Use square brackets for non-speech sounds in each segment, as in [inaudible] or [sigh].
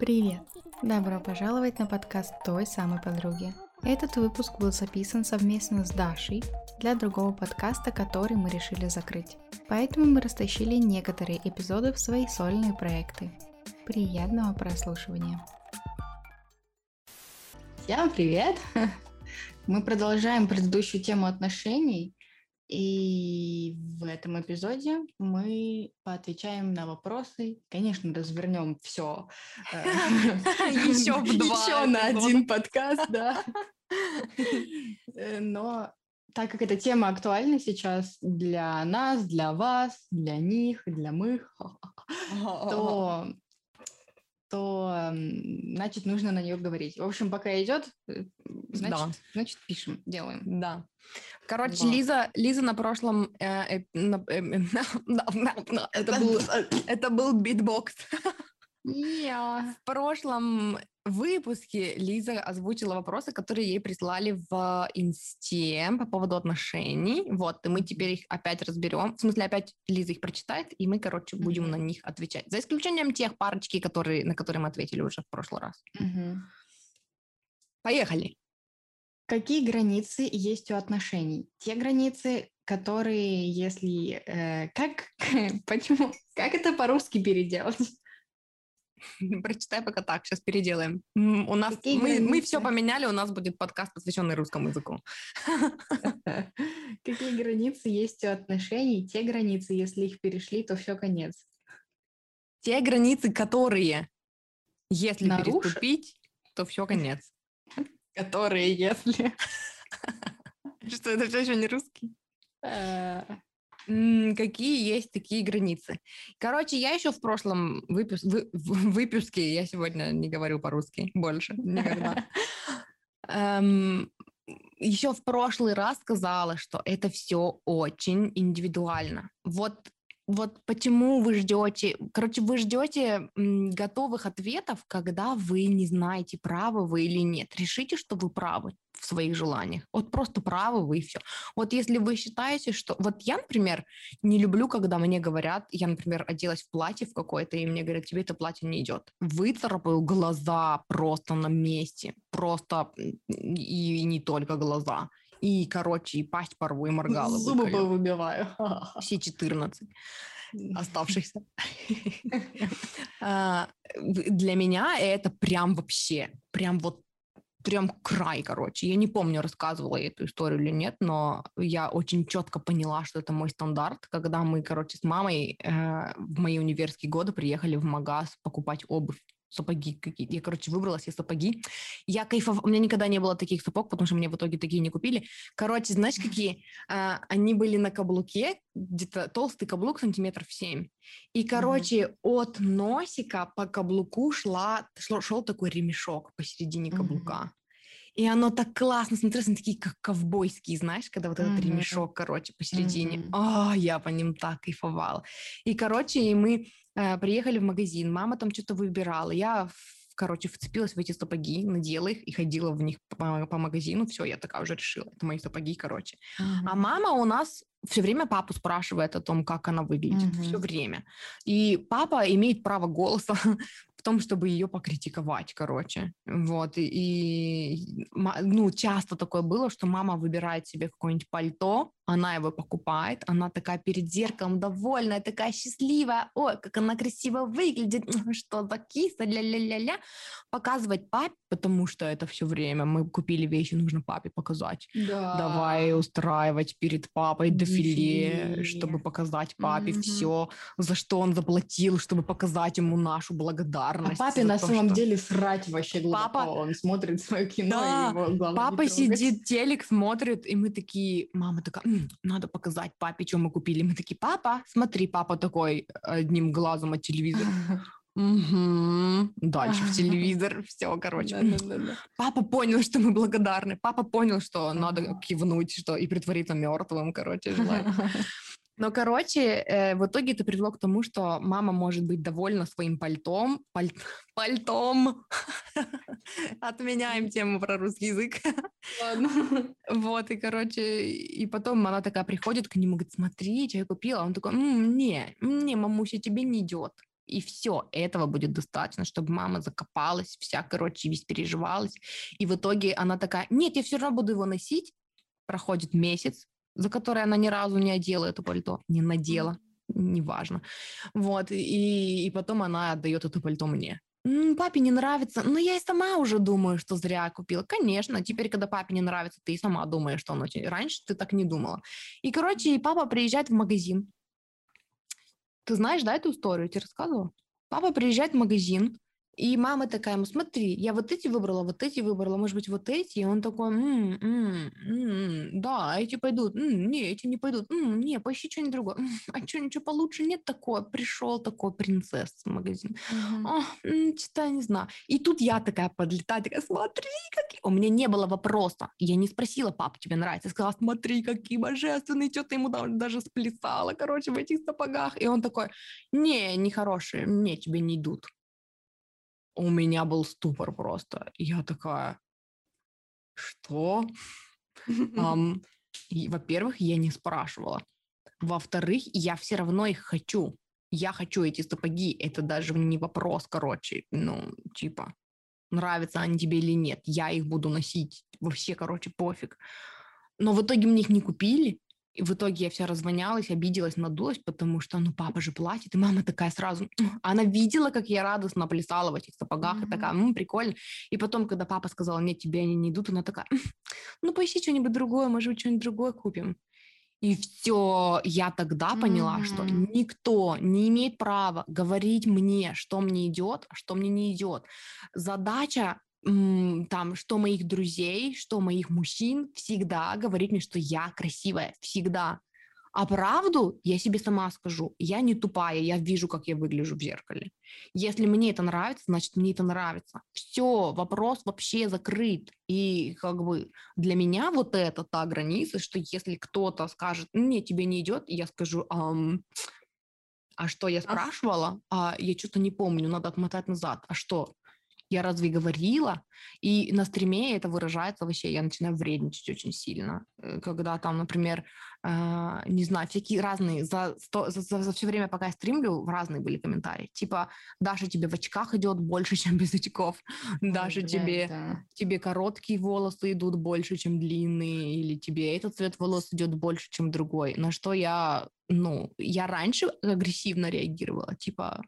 Привет! Добро пожаловать на подкаст той самой подруги. Этот выпуск был записан совместно с Дашей для другого подкаста, который мы решили закрыть. Поэтому мы растащили некоторые эпизоды в свои сольные проекты. Приятного прослушивания! Всем привет! [laughs] Мы продолжаем предыдущую тему отношений, и в этом эпизоде мы поотвечаем на вопросы. Конечно, развернем все еще. Еще на один подкаст, да. [laughs] Э, но так как эта тема актуальна сейчас для нас, для вас, для них, для мых, [laughs] то то значит нужно на нее говорить. В общем, пока идет, э, значит, да. значит пишем, делаем. Да. Короче, да. Лиза, Лиза на прошлом э, э, на, э, [laughs] это был [laughs] это был битбокс. Yeah. В прошлом выпуске Лиза озвучила вопросы, которые ей прислали в инсте по поводу отношений. Вот, и мы теперь их опять разберем. В смысле, опять Лиза их прочитает, и мы, короче, будем mm-hmm. на них отвечать. За исключением тех парочки, которые, на которые мы ответили уже в прошлый раз. Mm-hmm. Поехали. Какие границы есть у отношений? Те границы, которые, если... Э, как... [laughs] Почему? Как это по-русски переделать? [laughs] Прочитай пока так, сейчас переделаем. У нас мы, мы все поменяли, у нас будет подкаст, посвященный русскому языку. [laughs] Какие границы есть у отношений? Те границы, если их перешли, то все конец. Те границы, которые, если Наруш... переступить, то все конец. [laughs] Которые, если. Что, это все еще не русский? Какие есть такие границы. Короче, я еще в прошлом выпуск, вы, [laughs] выпуске, я сегодня не говорю по-русски больше никогда, [laughs] эм, еще в прошлый раз сказала, что это все очень индивидуально. Вот вот почему вы ждете, короче, вы ждете готовых ответов, когда вы не знаете, правы вы или нет. Решите, что вы правы в своих желаниях. Вот просто правы вы и все. Вот если вы считаете, что... Вот я, например, не люблю, когда мне говорят, я, например, оделась в платье в какое-то, и мне говорят, тебе это платье не идет. Выцарапаю глаза просто на месте. Просто и не только глаза. И, короче, и пасть порву, и моргала. Зубы выбиваю. [laughs] Все 14 оставшихся. [laughs] А, для меня это прям вообще, прям вот прям край, короче. Я не помню, рассказывала я эту историю или нет, но я очень четко поняла, что это мой стандарт, когда мы, короче, с мамой э, в мои универские годы приехали в магаз покупать обувь сапоги какие-то. Я, короче, выбрала себе сапоги. Я кайфовала. У меня никогда не было таких сапог, потому что мне в итоге такие не купили. Короче, знаешь, какие? А, они были на каблуке, где-то толстый каблук сантиметров 7. И, короче, mm-hmm. от носика по каблуку шла, шел, шел такой ремешок посередине каблука. Mm-hmm. И оно так классно смотрелось, они такие как ковбойские, знаешь, когда вот этот mm-hmm. ремешок, короче, посередине. Mm-hmm. О, я по ним так кайфовала. И, короче, и мы э, приехали в магазин, мама там что-то выбирала. Я короче, вцепилась в эти сапоги, надела их и ходила в них по, по магазину. Все, я такая уже решила, это мои сапоги, короче. Mm-hmm. А мама у нас все время папу спрашивает о том, как она выглядит, mm-hmm. все время. И папа имеет право голоса [laughs] в том, чтобы ее покритиковать, короче. Вот, и, и ну, часто такое было, что мама выбирает себе какое-нибудь пальто, она его покупает, она такая перед зеркалом довольная, такая счастливая, ой, как она красиво выглядит, [laughs] что за киса, ля-ля-ля-ля, показывать папе, потому что это все время мы купили вещи, нужно папе показать. Да. Давай устраивать перед папой дефиле. чтобы показать папе mm-hmm. все, за что он заплатил, чтобы показать ему нашу благодарность. А папе на то, самом что... деле срать вообще глубоко, папа... он смотрит свое кино, да. и его главное Папа сидит, телек смотрит, и мы такие, мама такая, надо показать папе, что мы купили. Мы такие, папа, смотри, папа такой одним глазом от телевизора. Угу. Дальше в телевизор, [laughs] все, короче. Да, да, да, Папа понял, что мы благодарны. Папа понял, что надо кивнуть, что и притвориться мертвым, короче, желать. [laughs] Но, короче, э, в итоге это привело к тому, что мама может быть довольна своим пальтом. Паль... [laughs] Пальтом. [laughs] Отменяем тему про русский язык. Ладно. [laughs] Вот, и, короче, и потом она такая приходит к нему, говорит, смотри, что я купила. Он такой, не, не, мамуся, тебе не идет. И все, этого будет достаточно, чтобы мама закопалась, вся, короче, весь переживалась. И в итоге она такая, нет, я все равно буду его носить. Проходит месяц, за который она ни разу не одела это пальто, не надела, неважно. Вот, и, и потом она отдает это пальто мне. Папе не нравится, но я и сама уже думаю, что зря купила. Конечно, теперь, когда папе не нравится, ты и сама думаешь, что оно тебе... Раньше ты так не думала. И, короче, папа приезжает в магазин. Ты знаешь, да, эту историю? Я тебе рассказывала? Папа приезжает в магазин, и мама такая ему, смотри, я вот эти выбрала, вот эти выбрала, может быть, вот эти. И он такой, м-м, м-м, да, эти пойдут. М-м, не, эти не пойдут. М-м, не, поищи что-нибудь другое. А что, ничего получше нет такое? Пришел такой принцесс в магазин. Uh-huh. О, что-то не знаю. И тут я такая подлетаю, такая, смотри, какие... У меня не было вопроса. Я не спросила, пап, тебе нравится? Я сказала, смотри, какие божественные. Что-то ему даже сплясала, короче, в этих сапогах. И он такой, не, не хорошие, мне тебе не идут у меня был ступор просто. Я такая, что? [laughs] um, во-первых, я не спрашивала. Во-вторых, я все равно их хочу. Я хочу эти сапоги. Это даже не вопрос, короче. Ну, типа, нравятся они тебе или нет. Я их буду носить. Вообще, короче, пофиг. Но в итоге мне их не купили. И в итоге я вся развонялась, обиделась, надулась, потому что, ну, папа же платит, и мама такая сразу, она видела, как я радостно плясала в этих сапогах, mm-hmm. и такая, ну, прикольно. И потом, когда папа сказал, нет, тебе они не идут, она такая, ну, поищи что-нибудь другое, может быть, что-нибудь другое купим. И все, я тогда поняла, mm-hmm. что никто не имеет права говорить мне, что мне идет, а что мне не идет. Задача там, что моих друзей, что моих мужчин, всегда говорить мне, что я красивая, всегда. А правду я себе сама скажу. Я не тупая, я вижу, как я выгляжу в зеркале. Если мне это нравится, значит, мне это нравится. Все, вопрос вообще закрыт. И как бы для меня вот это та граница, что если кто-то скажет, нет, тебе не идет, я скажу, Ам, а что я спрашивала? А я что-то не помню, надо отмотать назад. А что? Я разве говорила? И на стриме это выражается вообще, я начинаю вредничать очень сильно. Э, когда там, например, э, не знаю, всякие разные, за, сто, за, за, за все время, пока я стримлю, разные были комментарии. Типа, Даша тебе в очках идет больше, чем без очков. [laughs] Даша тебе, да. тебе короткие волосы идут больше, чем длинные. Или тебе этот цвет волос идет больше, чем другой. На что я, ну, я раньше агрессивно реагировала. Типа,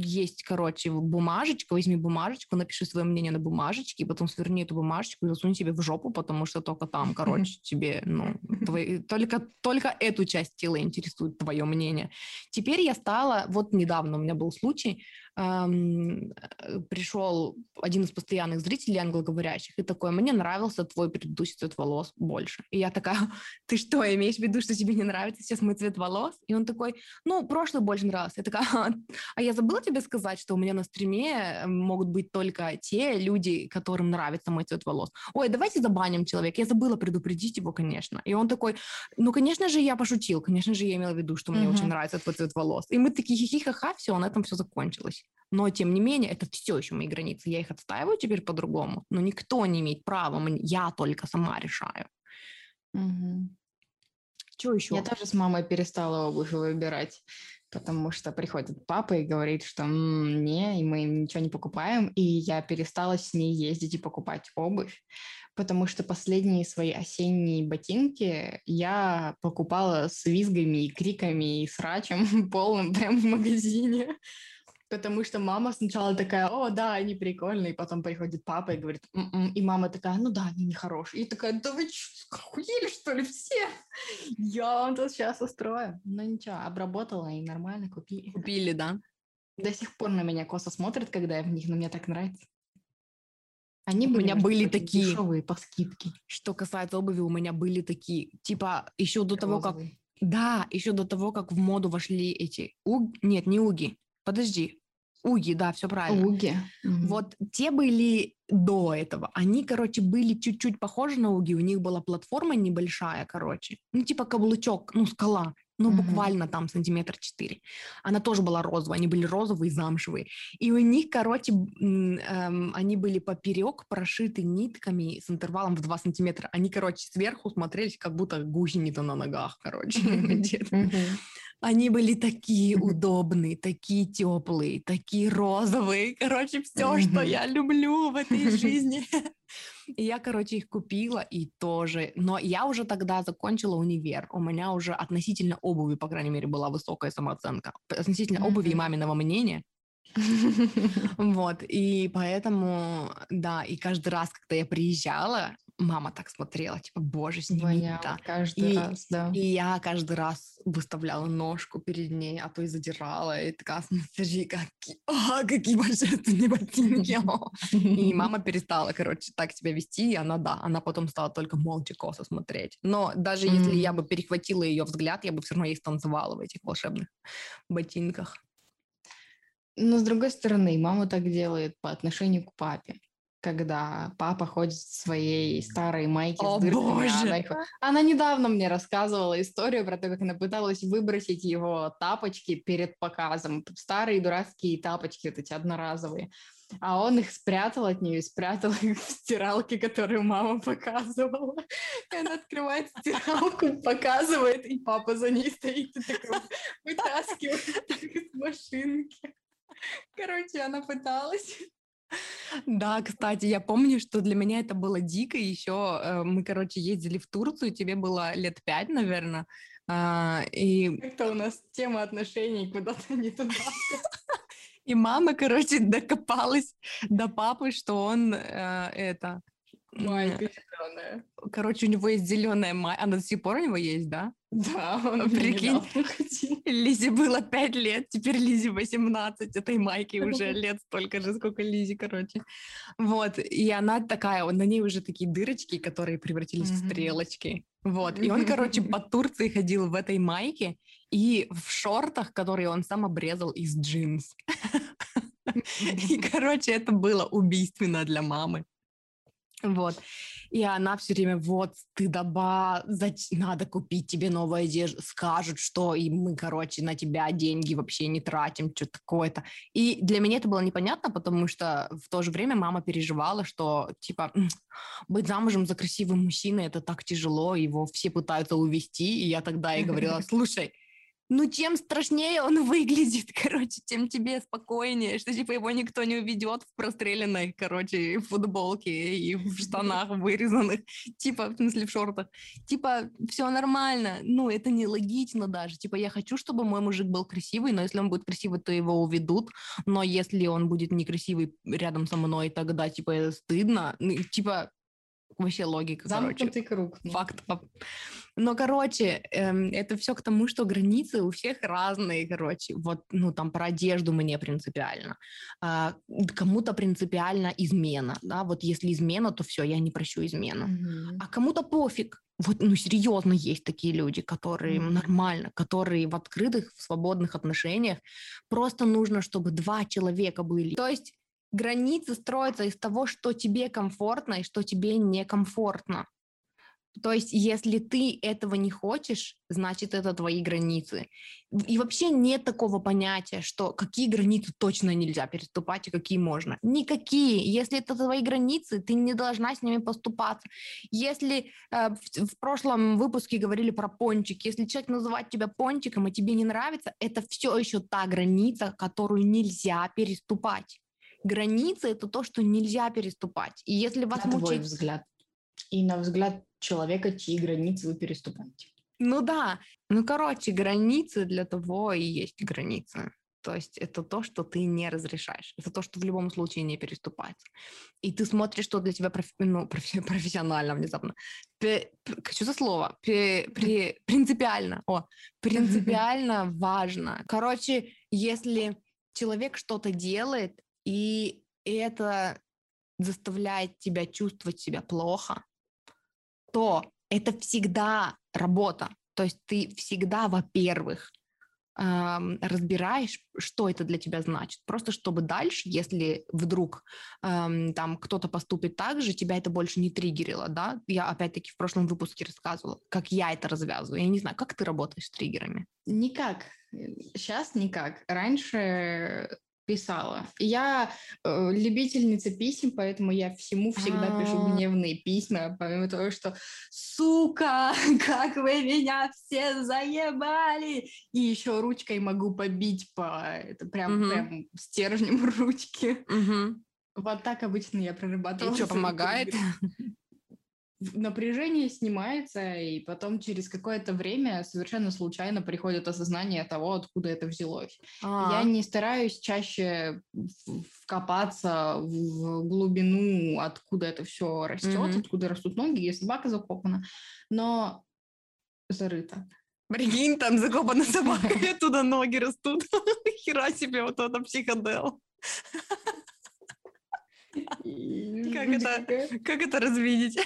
есть, короче, бумажечка, возьми бумажечку, напиши свое мнение на бумажечке, и потом сверни эту бумажечку и засунь себе в жопу, потому что только там, короче, [laughs] тебе, ну, твои, только, только эту часть тела интересует твое мнение. Теперь я стала, вот недавно у меня был случай, эм, пришел один из постоянных зрителей англоговорящих и такой, мне нравился твой предыдущий цвет волос больше. И я такая, [laughs] ты что, имеешь в виду, что тебе не нравится сейчас мой цвет волос? И он такой, ну, прошлый больше нравился. Я такая, а я забыла тебе сказать, что у меня на стриме могут быть только те люди, которым нравится мой цвет волос. Ой, давайте забаним человека. Я забыла предупредить его, конечно. И он такой, ну, конечно же, я пошутил, конечно же, я имела в виду, что мне uh-huh. очень нравится твой цвет волос. И мы такие хихихаха, все, на этом все закончилось. Но, тем не менее, это все еще мои границы. Я их отстаиваю теперь по-другому. Но никто не имеет права, я только сама решаю. Угу. Что еще? Я тоже с мамой перестала обувь выбирать, потому что приходит папа и говорит, что м-м, не, и мы ничего не покупаем, и я перестала с ней ездить и покупать обувь, потому что последние свои осенние ботинки я покупала с визгами и криками и срачем [laughs] полным прямо в магазине. Потому что мама сначала такая, о, да, они прикольные, потом приходит папа и говорит, М-м", и мама такая, ну да, они нехорошие. И такая, да вы что, охуели, что ли, все? Я вам тут сейчас устрою. Ну ничего, обработала и нормально купили. Купили, да? До сих пор на меня косо смотрят, когда я в них, но мне так нравится. Они у меня были такие дешевые по скидке. Что касается обуви, у меня были такие, типа еще до Розовые. того, как да, еще до того, как в моду вошли эти уг... нет, не уги, подожди, Уги, да, все правильно. Уги. Вот те были до этого. Они, короче, были чуть-чуть похожи на уги. У них была платформа небольшая, короче. Ну, типа каблучок, ну, скала. Ну, mm-hmm. буквально там сантиметр четыре. Она тоже была розовая. Они были розовые, замшевые. И у них, короче, эм, они были поперек прошиты нитками с интервалом в 2 сантиметра. Они, короче, сверху смотрелись, как будто гусеница на ногах, короче. [laughs] Они были такие удобные, такие теплые, такие розовые. Короче, все, что я люблю в этой [laughs] жизни. [laughs] И я, короче, их купила и тоже. Но я уже тогда закончила универ. У меня уже относительно обуви, по крайней мере, была высокая самооценка. Относительно обуви и маминого мнения. [laughs] Вот, и поэтому, да, и каждый раз, когда я приезжала, мама так смотрела, типа, боже, сними это. каждый и, раз, да. И я каждый раз выставляла ножку перед ней, а то и задирала, и такая, смотри, какие, а, какие божественные ботинки. И [laughs] мама перестала, короче, так себя вести, и она, да, она потом стала только молча косо смотреть. Но даже если я бы перехватила ее взгляд, я бы все равно ей станцевала в этих волшебных ботинках. Но с другой стороны, мама так делает по отношению к папе когда папа ходит в своей старой майке О, с дырками. Боже. Она недавно мне рассказывала историю про то, как она пыталась выбросить его тапочки перед показом. Старые дурацкие тапочки, вот эти одноразовые. А он их спрятал от нее, спрятал их в стиралке, которую мама показывала. И она открывает стиралку, показывает, и папа за ней стоит и такой вытаскивает из машинки. Короче, она пыталась да, кстати, я помню, что для меня это было дико. Еще э, мы, короче, ездили в Турцию, тебе было лет пять, наверное. А, и... Это у нас тема отношений куда-то не туда. [laughs] И мама, короче, докопалась до папы, что он э, это Майка зеленая. Короче, у него есть зеленая майка. Она до сих пор у него есть, да? Да, он Прикинь, Лизе было 5 лет, теперь Лизе 18. Этой майке [laughs] уже лет столько же, сколько Лизе, короче. Вот, и она такая, на ней уже такие дырочки, которые превратились в стрелочки. Вот, и он, короче, [laughs] по Турции ходил в этой майке и в шортах, которые он сам обрезал из джинс. [laughs] И, короче, это было убийственно для мамы. Вот. И она все время, вот, ты доба, надо купить тебе новую одежду, скажут, что и мы, короче, на тебя деньги вообще не тратим, что такое-то. И для меня это было непонятно, потому что в то же время мама переживала, что, типа, быть замужем за красивым мужчиной, это так тяжело, его все пытаются увести, и я тогда и говорила, [laughs] слушай, ну, чем страшнее он [laughs] выглядит, короче, тем тебе спокойнее, что, типа, его никто не уведет в простреленной, короче, футболке и в штанах вырезанных, типа, в смысле, в шортах. Типа, все нормально, ну, это нелогично даже. Типа, я хочу, чтобы мой мужик был красивый, но если он будет красивый, то его уведут, но если он будет некрасивый рядом со мной, тогда, типа, стыдно. Ну, типа, вообще логика, Замкнутый короче. круг. Факт. Но, короче, эм, это все к тому, что границы у всех разные, короче. Вот, ну, там, про одежду мне принципиально. А, кому-то принципиально измена, да, вот если измена, то все, я не прощу измену. Mm-hmm. А кому-то пофиг. Вот, ну, серьезно, есть такие люди, которые mm-hmm. нормально, которые в открытых, в свободных отношениях. Просто нужно, чтобы два человека были. То есть границы строятся из того, что тебе комфортно и что тебе некомфортно. То есть, если ты этого не хочешь, значит, это твои границы. И вообще нет такого понятия, что какие границы точно нельзя переступать и какие можно. Никакие. Если это твои границы, ты не должна с ними поступаться. Если э, в, в прошлом выпуске говорили про пончик, если человек называет тебя пончиком, и тебе не нравится, это все еще та граница, которую нельзя переступать границы это то, что нельзя переступать. И если вас на мучает... твой взгляд и на взгляд человека, чьи границы вы переступаете. Ну да, ну короче, границы для того и есть границы. То есть это то, что ты не разрешаешь. Это то, что в любом случае не переступается. И ты смотришь, что для тебя профи- ну, профи- [laughs] профессионально внезапно. Пе- что за слово? Пе- при- принципиально. О, принципиально важно. Короче, если человек что-то делает, и это заставляет тебя чувствовать себя плохо, то это всегда работа. То есть ты всегда, во-первых, разбираешь, что это для тебя значит. Просто чтобы дальше, если вдруг эм, там кто-то поступит так же, тебя это больше не триггерило, да? Я опять-таки в прошлом выпуске рассказывала, как я это развязываю. Я не знаю, как ты работаешь с триггерами? Никак. Сейчас никак. Раньше писала. Я э, любительница писем, поэтому я всему всегда пишу А. гневные письма, помимо того, что «Сука, [laughs] как вы меня все заебали!» И еще ручкой могу побить по... Это прям, Мгм. прям стержнем [laughs] ручки. Мгм. Вот так обычно я прорабатывала. И что, помогает? Напряжение снимается, и потом через какое-то время совершенно случайно приходит осознание того, откуда это взялось. Я А, не стараюсь чаще вкопаться в глубину, откуда это все растет, Мгм. откуда растут ноги, и собака закопана, но зарыто. Прикинь, там закопана собака, и [laughs] оттуда ноги растут. [laughs] Хера себе вот это психодел. [laughs] Как это? Как это развидеть?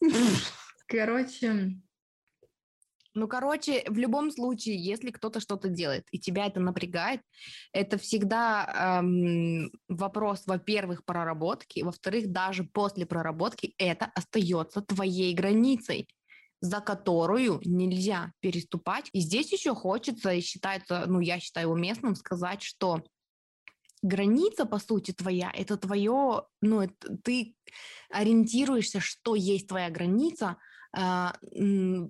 [laughs] Короче, Ну, короче, в любом случае, если кто-то что-то делает, и тебя это напрягает, это всегда эм, вопрос, во-первых, проработки, во-вторых, даже после проработки это остается твоей границей за которую нельзя переступать. И здесь еще хочется, и считается, ну, я считаю уместным сказать, что граница, по сути, твоя, это твое, ну, это, ты ориентируешься, что есть твоя граница, в- ну,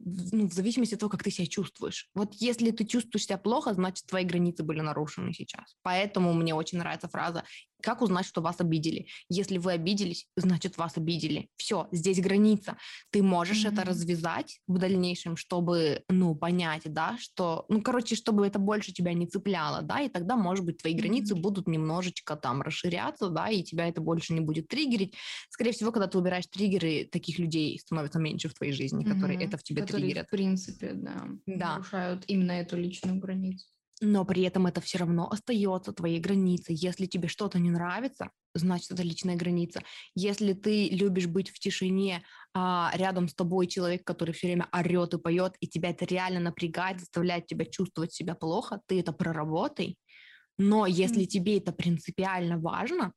в зависимости от того, как ты себя чувствуешь. Вот если ты чувствуешь себя плохо, значит, твои границы были нарушены сейчас. Поэтому мне очень нравится фраза «Как узнать, что вас обидели?» Если вы обиделись, значит, вас обидели. Все, здесь граница. Ты можешь это Мгм. развязать в дальнейшем, чтобы, ну, понять, да, что, ну, короче, чтобы это больше тебя не цепляло, да, и тогда, может быть, твои границы Мгм. будут немножечко там расширяться, да, и тебя это больше не будет триггерить. Скорее всего, когда ты убираешь триггеры, таких людей становится меньше в твоей жизни, которые мгм, это в тебе которые, триггерят. в принципе, да, Да. нарушают именно эту личную границу. Но при этом это все равно остается твоей границей. Если тебе что-то не нравится, значит, это личная граница. Если ты любишь быть в тишине, а рядом с тобой человек, который все время орет и поет, и тебя это реально напрягает, заставляет тебя чувствовать себя плохо, ты это проработай. Но если Мгм. тебе это принципиально важно,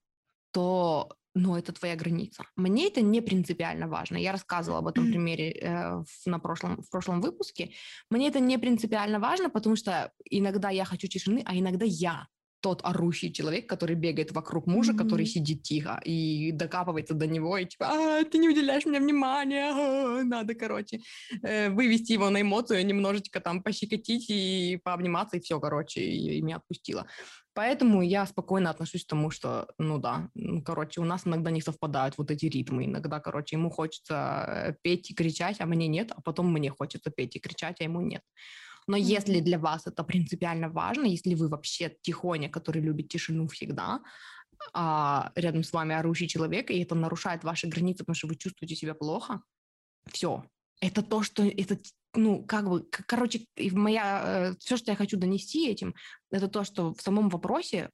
то ну, это твоя граница. Мне это не принципиально важно. Я рассказывала об этом примере э, в, на прошлом, в прошлом выпуске. Мне это не принципиально важно, потому что иногда я хочу тишины, а иногда я тот орущий человек, который бегает вокруг мужа, который Мгм. сидит тихо и докапывается до него, и типа, а, ты не уделяешь мне внимания, а, надо, короче, э, вывести его на эмоцию, немножечко там пощекотить и пообниматься, и все, короче, и, и меня отпустило. Поэтому я спокойно отношусь к тому, что, ну да, ну, короче, у нас иногда не совпадают вот эти ритмы. Иногда, короче, ему хочется э, петь и кричать, а мне нет, а потом мне хочется петь и кричать, а ему нет. Но Мгм. если для вас это принципиально важно, если вы вообще тихоня, который любит тишину всегда, а рядом с вами орущий человек, и это нарушает ваши границы, потому что вы чувствуете себя плохо, все. Это то, что это, ну, как бы, короче, моя, все, что я хочу донести этим, это то, что в самом вопросе,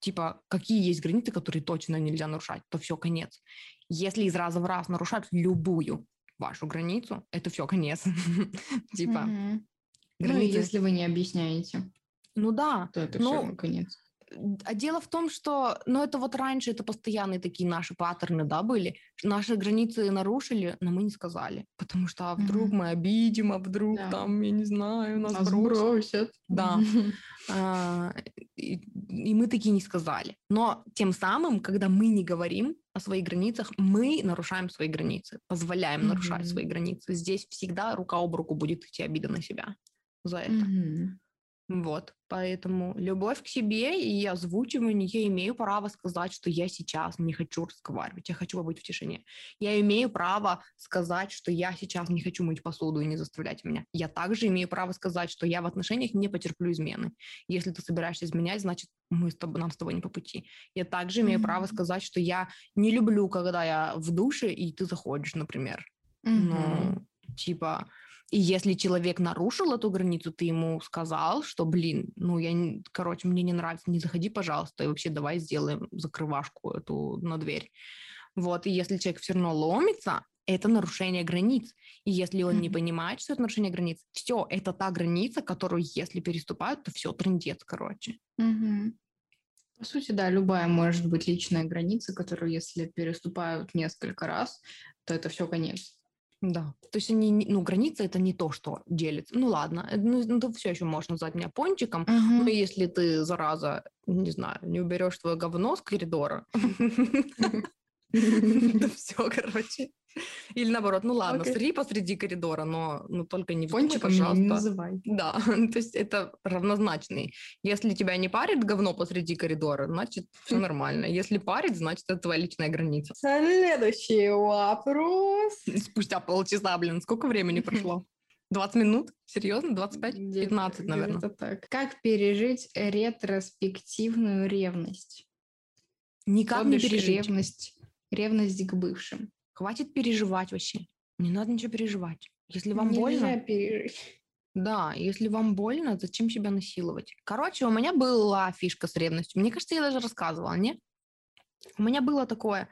типа, какие есть границы, которые точно нельзя нарушать, то все, конец. Если из раза в раз нарушать любую вашу границу, это все, конец. [laughs] Типа, Мгм. Ну, границы... если вы не объясняете, Ну да, то это Ну, все конец. а дело в том, что, ну, это вот раньше, это постоянные такие наши паттерны, да, были. Наши границы нарушили, но мы не сказали. Потому что а вдруг Мгм. мы обидим, а вдруг Да. там, я не знаю, нас, Нас бросят. бросят. Да. [laughs] А, и, и мы такие не сказали. Но тем самым, когда мы не говорим о своих границах, мы нарушаем свои границы, позволяем нарушать Мгм. свои границы. Здесь всегда рука об руку будет идти обида на себя за это. Мгм. Вот, поэтому любовь к себе и озвучивание, я имею право сказать, что я сейчас не хочу разговаривать, я хочу побыть в тишине. Я имею право сказать, что я сейчас не хочу мыть посуду и не заставлять меня. Я также имею право сказать, что я в отношениях не потерплю измены. Если ты собираешься изменять, значит, мы с тобой, нам с тобой не по пути. Я также имею право Мгм. сказать, что я не люблю, когда я в душе, и ты заходишь, например. Мгм. Ну, типа, и если человек нарушил эту границу, ты ему сказал, что, блин, ну, я, не- короче, мне не нравится, не заходи, пожалуйста, и вообще давай сделаем закрывашку эту на дверь. Вот, и если человек все равно ломится, это нарушение границ. И если он не понимает, что это нарушение границ, все, это та граница, которую, если переступают, то все, трендец, короче. Мгм. По сути, да, любая может быть личная граница, которую, если переступают несколько раз, то это все конец. Да. То есть они, ну, граница это не то, что делится. Ну ладно, ну, ну ты все еще можешь назвать меня пончиком, Мгм. но если ты, зараза, не знаю, не уберешь твое говно с коридора, [laughs] [laughs] то все, короче. [laughs] Или наоборот, ну ладно, Окей. сри посреди коридора, но ну, только не вздумай, меня не пожалуйста. называй. Да, [laughs] то есть это равнозначный. Если тебя не парит говно посреди коридора, значит все нормально. Если парит, значит это твоя личная граница. Следующий вопрос. [laughs] Спустя полчаса, блин, сколько времени прошло? 20 минут? Серьезно? 25? Где-то- 15, наверное. где-то так. Как пережить ретроспективную ревность? Никак не пережить. Ревность, ревность к бывшим. Хватит переживать вообще. Не надо ничего переживать. Если вам Нельзя больно, пережить. да, если вам больно, зачем себя насиловать? Короче, у меня была фишка с ревностью. Мне кажется, я даже рассказывала, не? У меня было такое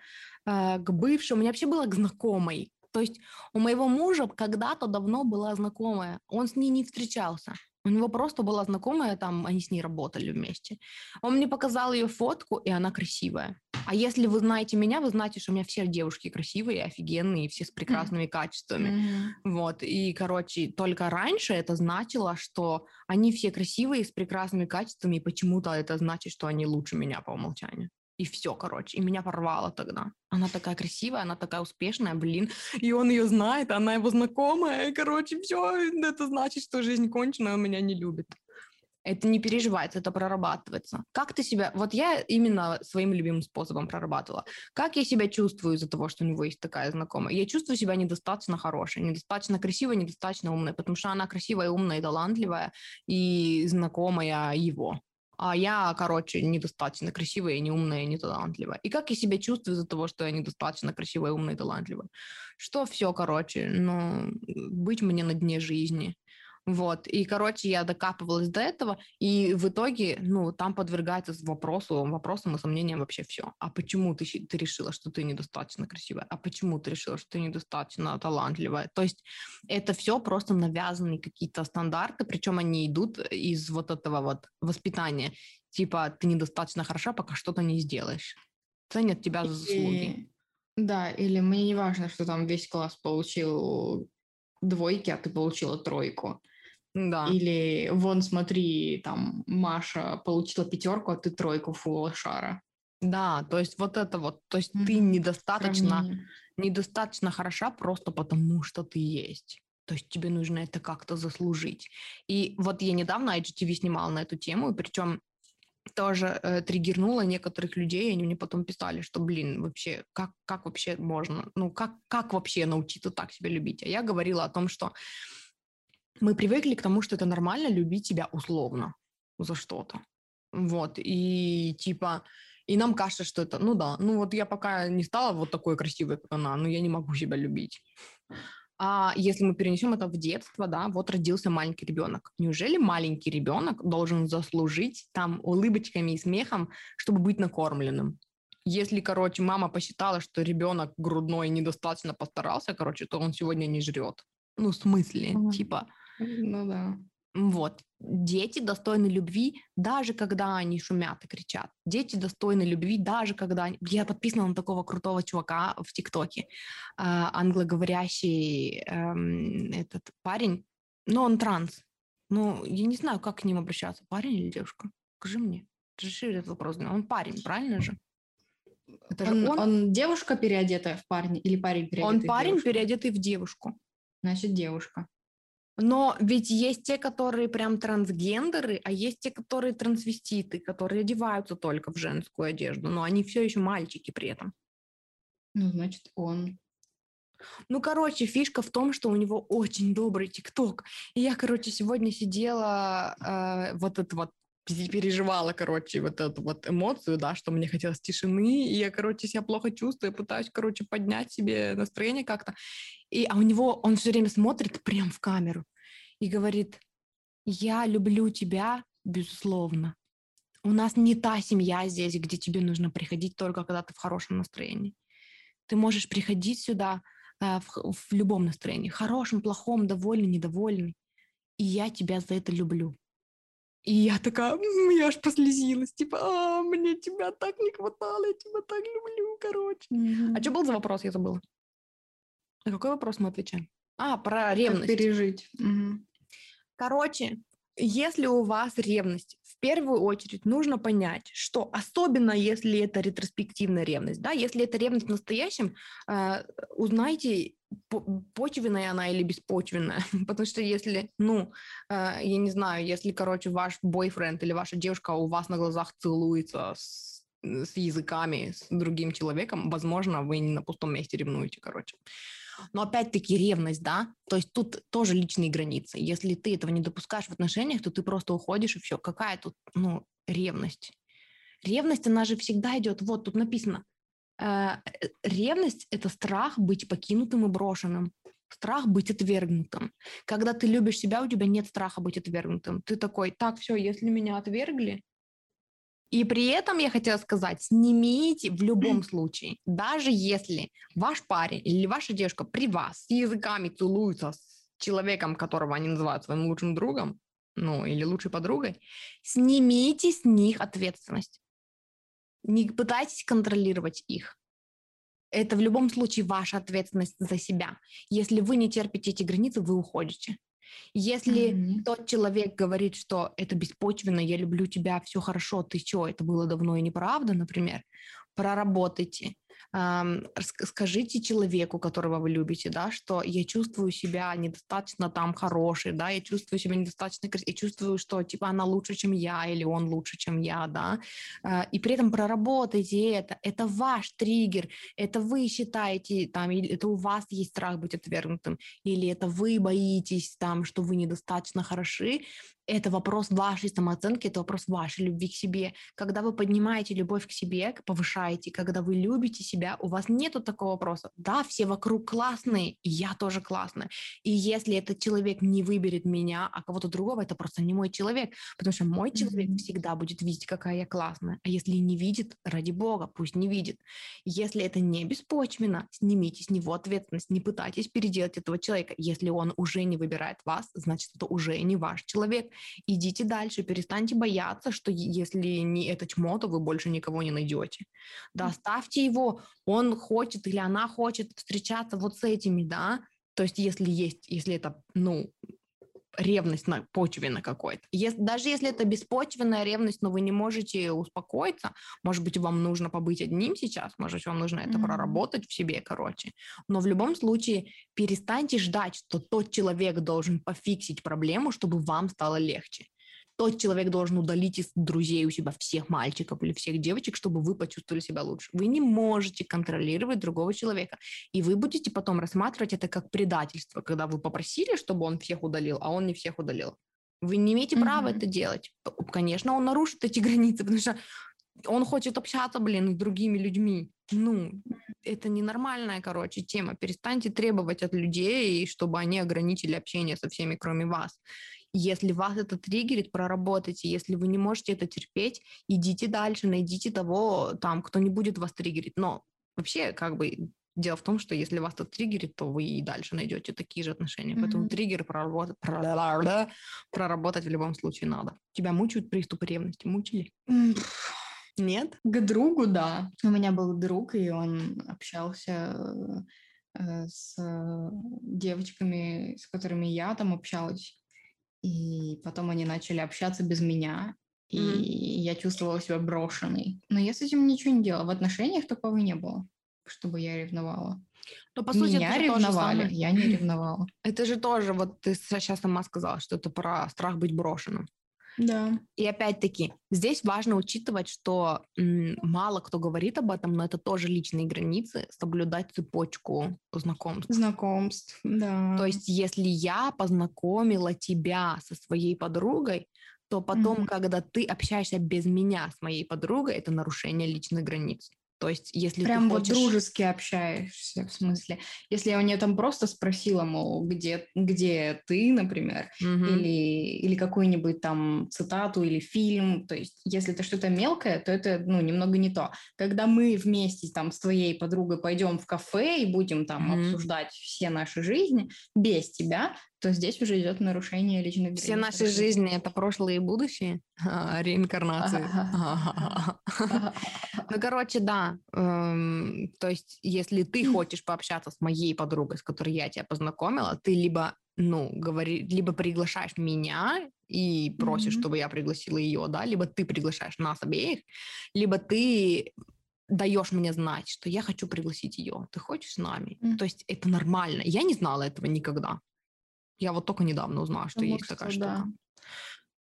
э, к бывшей, у меня вообще было к знакомой. То есть у моего мужа когда-то давно была знакомая, он с ней не встречался. У него просто была знакомая, там они с ней работали вместе. Он мне показал ее фотку, и она красивая. А если вы знаете меня, вы знаете, что у меня все девушки красивые, офигенные, все с прекрасными качествами. Мгм. Вот, и, короче, только раньше это значило, что они все красивые, с прекрасными качествами, и почему-то это значит, что они лучше меня по умолчанию. И все, короче, и меня порвало тогда. Она такая красивая, она такая успешная, блин, и он ее знает, она его знакомая, короче, все, это значит, что жизнь кончена, он меня не любит. Это не переживается, это прорабатывается. Как ты себя... Вот я именно своим любимым способом прорабатывала. Как я себя чувствую из-за того, что у него есть такая знакомая? Я чувствую себя недостаточно хорошей, недостаточно красивой, недостаточно умной, потому что она красивая, умная и талантливая, и знакомая его. А я, короче, недостаточно красивая, не умная, не талантливая. И как я себя чувствую из-за того, что я недостаточно красивая, умная и талантливая? Что все, короче, ну, быть мне на дне жизни. Вот, и, короче, я докапывалась до этого, и в итоге, ну, там подвергается вопросу, вопросам и сомнениям вообще все. А почему ты, ты решила, что ты недостаточно красивая? А почему ты решила, что ты недостаточно талантливая? То есть это все просто навязанные какие-то стандарты, причем они идут из вот этого вот воспитания. Типа, ты недостаточно хороша, пока что-то не сделаешь. Ценят тебя за заслуги. Да, или мне не важно, что там весь класс получил двойки, а ты получила тройку. Да. Или вон, смотри, там Маша получила пятерку, а ты тройку фу шара. Да, то есть вот это вот, то есть ты недостаточно Сравнение. недостаточно хороша просто потому, что ты есть. То есть тебе нужно это как-то заслужить. И вот я недавно IGTV снимала на эту тему, и причем тоже э, триггернула некоторых людей, они мне потом писали, что, блин, вообще, как, как вообще можно, ну, как, как вообще научиться так себя любить? А я говорила о том, что мы привыкли к тому, что это нормально любить себя условно за что-то. Вот, и типа, и нам кажется, что это, ну да, ну вот я пока не стала вот такой красивой, как она, но я не могу себя любить. А если мы перенесем это в детство, да, вот родился маленький ребенок. Неужели маленький ребенок должен заслужить там улыбочками и смехом, чтобы быть накормленным? Если, короче, мама посчитала, что ребенок грудной недостаточно постарался, короче, то он сегодня не жрет. Ну, в смысле, Мгм. типа, Ну да. вот. Дети достойны любви, даже когда они шумят и кричат. Дети достойны любви, даже когда... они- Я подписана на такого крутого чувака в ТикТоке. а, англоговорящий эм, этот парень. Но он транс. Ну, я не знаю, как к ним обращаться. Парень или девушка? Скажи мне. Реши этот вопрос. Он парень, правильно же? Это же Он, он, он девушка, переодетая в парня, или парень, переодетый он в парень, девушку? переодетый в девушку. Значит, девушка. Но ведь есть те, которые прям трансгендеры, а есть те, которые трансвеститы, которые одеваются только в женскую одежду, но они все еще мальчики при этом. Ну, значит, он. Ну, короче, фишка в том, что у него очень добрый ТикТок. И я, короче, сегодня сидела, э, вот это вот переживала, короче, вот эту вот эмоцию, да, что мне хотелось тишины, и я, короче, себя плохо чувствую, пытаюсь, короче, поднять себе настроение как-то. И, а у него, он все время смотрит прям в камеру и говорит, я люблю тебя, безусловно. У нас не та семья здесь, где тебе нужно приходить только когда ты в хорошем настроении. Ты можешь приходить сюда э, в, в любом настроении, хорошем, плохом, довольный, недовольный. И я тебя за это люблю. И я такая, «М, я аж прослезилась, типа, а, мне тебя так не хватало, я тебя так люблю, короче. А что был за вопрос, я забыла? На какой вопрос мы отвечаем? А, про ревность. Как пережить. Угу. Короче, если у вас ревность, в первую очередь нужно понять, что особенно если это ретроспективная ревность, да, если это ревность в настоящем, э, узнайте, почвенная она или беспочвенная, [laughs] потому что если, ну, э, я не знаю, если, короче, ваш бойфренд или ваша девушка у вас на глазах целуется с, с языками с другим человеком, возможно, вы не на пустом месте ревнуете, короче. Но опять-таки ревность, да, то есть тут тоже личные границы. Если ты этого не допускаешь в отношениях, то ты просто уходишь и все. Какая тут, ну, ревность? Ревность, она же всегда идет, вот тут написано, э, ревность – это страх быть покинутым и брошенным. Страх быть отвергнутым. Когда ты любишь себя, у тебя нет страха быть отвергнутым. Ты такой, так, все, если меня отвергли, и при этом я хотела сказать, снимите в любом случае, даже если ваш парень или ваша девушка при вас с языками целуются с человеком, которого они называют своим лучшим другом, ну или лучшей подругой, снимите с них ответственность. Не пытайтесь контролировать их. Это в любом случае ваша ответственность за себя. Если вы не терпите эти границы, вы уходите. Если mm-hmm. тот человек говорит, что это беспочвенно, я люблю тебя, все хорошо, ты что, это было давно и неправда, например, проработайте, скажите человеку, которого вы любите, да, что я чувствую себя недостаточно там хороший, да, я чувствую себя недостаточно я чувствую, что типа она лучше, чем я, или он лучше, чем я, да, а, и при этом проработайте это, это ваш триггер, это вы считаете, там, это у вас есть страх быть отвергнутым, или это вы боитесь там, что вы недостаточно хороши, это вопрос вашей самооценки, это вопрос вашей любви к себе. Когда вы поднимаете любовь к себе, повышаете, когда вы любите себя, у вас нету такого вопроса. Да, все вокруг классные, и я тоже классная. И если этот человек не выберет меня, а кого-то другого, это просто не мой человек, потому что мой человек mm-hmm. всегда будет видеть, какая я классная. А если не видит, ради бога, пусть не видит. Если это не беспочвенно, снимите с него ответственность, не пытайтесь переделать этого человека. Если он уже не выбирает вас, значит, это уже не ваш человек идите дальше, перестаньте бояться, что если не это чмо, то вы больше никого не найдете. Да, ставьте его, он хочет или она хочет встречаться вот с этими, да, то есть если есть, если это, ну, ревность на почве на какой-то. Если, даже если это беспочвенная ревность, но вы не можете успокоиться, может быть, вам нужно побыть одним сейчас, может, вам нужно это mm-hmm. проработать в себе, короче. Но в любом случае перестаньте ждать, что тот человек должен пофиксить проблему, чтобы вам стало легче тот человек должен удалить из друзей у себя всех мальчиков или всех девочек, чтобы вы почувствовали себя лучше. Вы не можете контролировать другого человека. И вы будете потом рассматривать это как предательство, когда вы попросили, чтобы он всех удалил, а он не всех удалил. Вы не имеете mm-hmm. права это делать. Конечно, он нарушит эти [laughs] границы, потому что он хочет общаться, блин, с другими людьми. Ну, это ненормальная, короче, тема. Перестаньте требовать от людей, чтобы они ограничили общение со всеми, кроме вас. Если вас это триггерит, проработайте. Если вы не можете это терпеть, идите дальше, найдите того, там, кто не будет вас триггерить. Но вообще, как бы, дело в том, что если вас это триггерит, то вы и дальше найдете такие же отношения. Mm-hmm. Поэтому триггер проработать, проработать в любом случае надо. Тебя мучают приступы ревности? Мучили? Mm-hmm. Нет? К другу, да. У меня был друг, и он общался э, с девочками, с которыми я там общалась. И потом они начали общаться без меня, и mm-hmm. я чувствовала себя брошенной. Но я с этим ничего не делала. В отношениях такого не было, чтобы я ревновала. Но, по сути, Меня ревновали, я не ревновала. [laughs] Это же тоже, вот ты сейчас сама сказала, что это про страх быть брошенным. Да. И опять-таки, здесь важно учитывать, что м, мало кто говорит об этом, но это тоже личные границы, соблюдать цепочку знакомств. Знакомств, да. То есть, если я познакомила тебя со своей подругой, то потом, mm-hmm. когда ты общаешься без меня с моей подругой, это нарушение личных границ. То есть, если Прям ты вот хочешь... дружески общаешься, в смысле. Если я у нее там просто спросила, мол, где, где ты, например, mm-hmm. или, или какую-нибудь там цитату или фильм, то есть, если это что-то мелкое, то это, ну, немного не то. Когда мы вместе там с твоей подругой пойдем в кафе и будем там mm-hmm. обсуждать все наши жизни без тебя, то здесь уже идет нарушение личных границ. Все наши жизни это прошлое и будущее, а, реинкарнации. [laughs] Ну, короче, да. эм, То есть, если ты хочешь пообщаться с моей подругой, с которой я тебя познакомила, ты либо ну, говори, либо приглашаешь меня и просишь, Мгм. чтобы я пригласила ее, да, либо ты приглашаешь нас обеих, либо ты даешь мне знать, что я хочу пригласить ее. Ты хочешь с нами? М. То есть это нормально. Я не знала этого никогда. Я вот только недавно узнала, что Потому есть такая что, да. штука.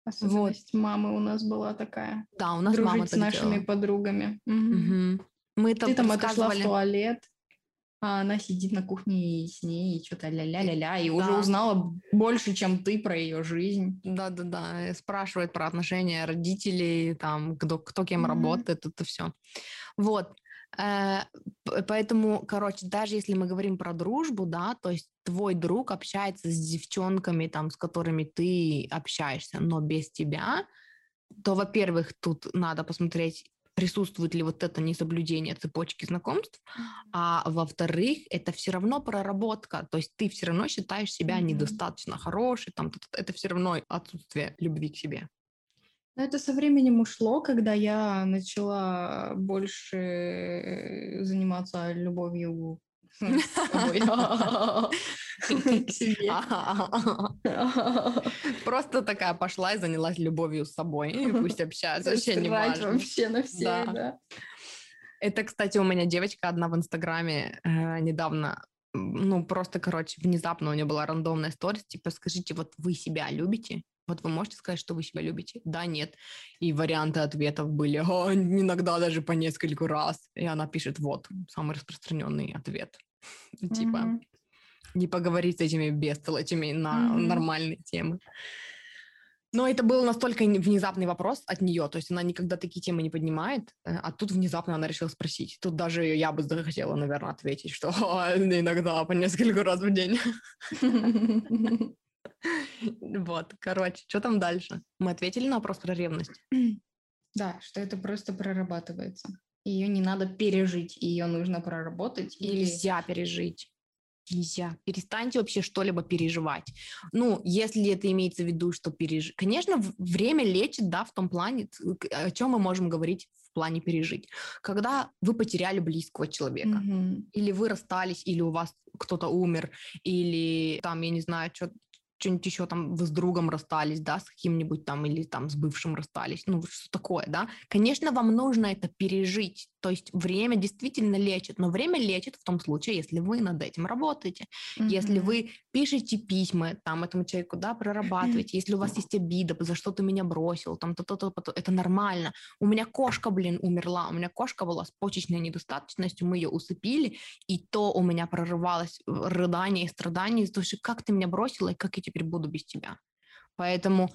Особенность мамы у нас была такая. Да, у нас мама Дружить с так нашими делала. подругами. Мгм. Мгм. Мы Ты там отошла в туалет, а она сидит на кухне и с ней, и что-то ля-ля-ля-ля, и уже Да. узнала больше, чем ты про ее жизнь. Да-да-да, спрашивает про отношения родителей, там, кто, кто кем Мгм. работает, это все. Вот. Э, Поэтому, короче, даже если мы говорим про дружбу, да, то есть твой друг общается с девчонками, там, с которыми ты общаешься, но без тебя, то, во-первых, тут надо посмотреть, присутствует ли вот это несоблюдение цепочки знакомств, а во-вторых, это все равно проработка, то есть ты все равно считаешь себя Мгм. недостаточно хорошей, там, это все равно отсутствие любви к себе. Но это со временем ушло, когда я начала больше заниматься любовью. [laughs] [laughs] [laughs] Просто такая пошла и занялась любовью с собой, и пусть общаются, вообще не важно. вообще на все, Да. да. Это, кстати, у меня девочка одна в Инстаграме э, недавно, ну, просто, короче, внезапно у нее была рандомная сторис, типа, скажите, вот вы себя любите? Вот вы можете сказать, что вы себя любите? Да, нет. И варианты ответов были, «А, иногда даже по нескольку раз. И она пишет, вот, самый распространенный ответ. [laughs] Типа, не поговорить с этими бестолочами на нормальные темы. Но это был настолько внезапный вопрос от нее, то есть она никогда такие темы не поднимает, э, а тут внезапно она решила спросить. Тут даже я бы захотела, наверное, ответить, что [laughs] «А, иногда по несколько раз в день. [laughs] Вот, короче, что там дальше? Мы ответили на вопрос про ревность. [clears throat] Да, что это просто прорабатывается. Ее не надо пережить, ее нужно проработать. Или Нельзя пережить. Нельзя. Перестаньте вообще что-либо переживать. Ну, если это имеется в виду, что пережить. Конечно, время лечит, да, в том плане, о чем мы можем говорить в плане пережить. Когда вы потеряли близкого человека, Мгм. или вы расстались, или у вас кто-то умер, или там, я не знаю, что что-нибудь еще там вы с другом расстались, да, с каким-нибудь там, или там с бывшим расстались, ну, что такое, да. Конечно, вам нужно это пережить, то есть время действительно лечит, но время лечит в том случае, если вы над этим работаете, если Мгм. вы пишете письма там этому человеку, да, прорабатываете, если у вас есть обида, за что ты меня бросил, там, то-то, то это нормально. У меня кошка, блин, умерла, у меня кошка была с почечной недостаточностью, мы ее усыпили, и то у меня прорывалось э, рыдание и страдание из-за того, что как ты меня бросила, и как я теперь буду без тебя. Поэтому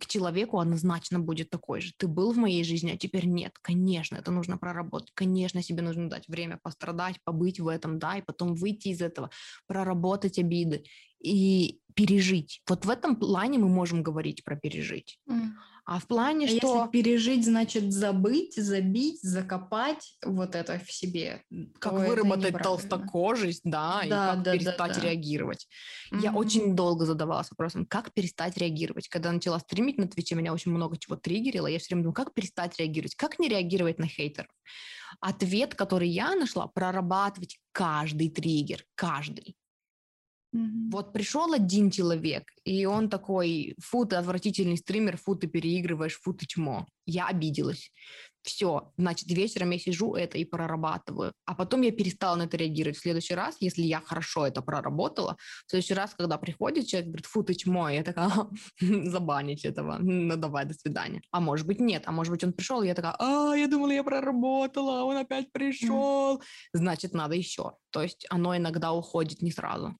к человеку однозначно будет такой же. Ты был в моей жизни, а теперь нет. Конечно, это нужно проработать. Конечно, себе нужно дать время пострадать, побыть в этом, да, и потом выйти из этого, проработать обиды и пережить. Вот в этом плане мы можем говорить про пережить. Мгм. А в плане, А что... Если пережить, значит забыть, забить, закопать вот это в себе. как выработать толстокожесть, да, и Да, как да, перестать да. реагировать. Я Мгм. очень долго задавалась вопросом, как перестать реагировать. Когда начала стримить на Твиче, меня очень много чего триггерило. Я все время думала, как перестать реагировать, как не реагировать на хейтеров. Ответ, который я нашла, прорабатывать каждый триггер, каждый. Мгм. Вот пришел один человек, и он такой, фу, ты отвратительный стример, фу, ты переигрываешь, фу, ты чмо. Я обиделась. Все, значит, вечером я сижу это и прорабатываю. А потом я перестала на это реагировать. В следующий раз, если я хорошо это проработала, в следующий раз, когда приходит человек, говорит, фу, ты чмо, я такая, «Ага, забанить этого, ну давай, до свидания. А может быть нет, а может быть он пришел, я такая, а, я думала, я проработала, а он опять пришел. Значит, надо еще. То есть оно иногда уходит не сразу.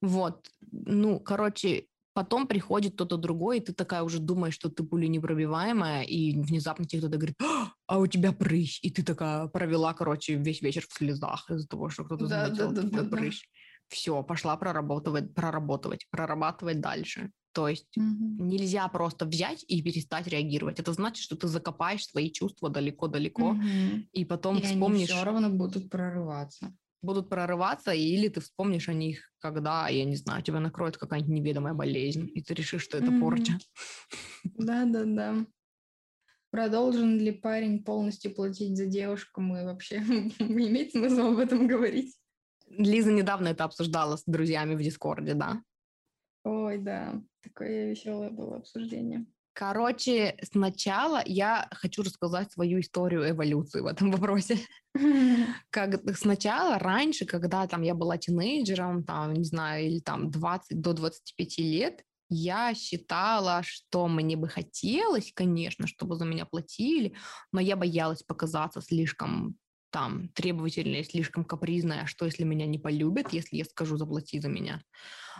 Вот, ну, короче, потом приходит кто-то другой, и ты такая уже думаешь, что ты пуля непробиваемая, и внезапно тебе кто-то говорит, «А, а у тебя прыщ, и ты такая провела, короче, весь вечер в слезах из-за того, что кто-то Да, заметил да, да, да, да. прыщ. Все, пошла проработывать, проработывать, прорабатывать дальше. То есть Мгм. нельзя просто взять и перестать реагировать. Это значит, что ты закопаешь свои чувства далеко-далеко, Мгм. и потом И они вспомнишь... все равно будут прорываться. Будут прорываться, или ты вспомнишь о них, когда, я не знаю, тебя накроет какая-нибудь неведомая болезнь, и ты решишь, что это mm-hmm. порча. Да-да-да. Продолжен ли парень полностью платить за девушку? Мы вообще [laughs] имеет смысл об этом говорить? Лиза недавно это обсуждала с друзьями в Дискорде, да? Ой, да, такое веселое было обсуждение. Короче, сначала я хочу рассказать свою историю эволюции в этом [laughs] вопросе. [laughs] Как сначала, раньше, когда там я была тинейджером, там, не знаю, или там 20 до 25 лет, я считала, что мне бы хотелось, конечно, чтобы за меня платили, но я боялась показаться слишком там требовательная, слишком капризная, что если меня не полюбят, если я скажу заплати за меня.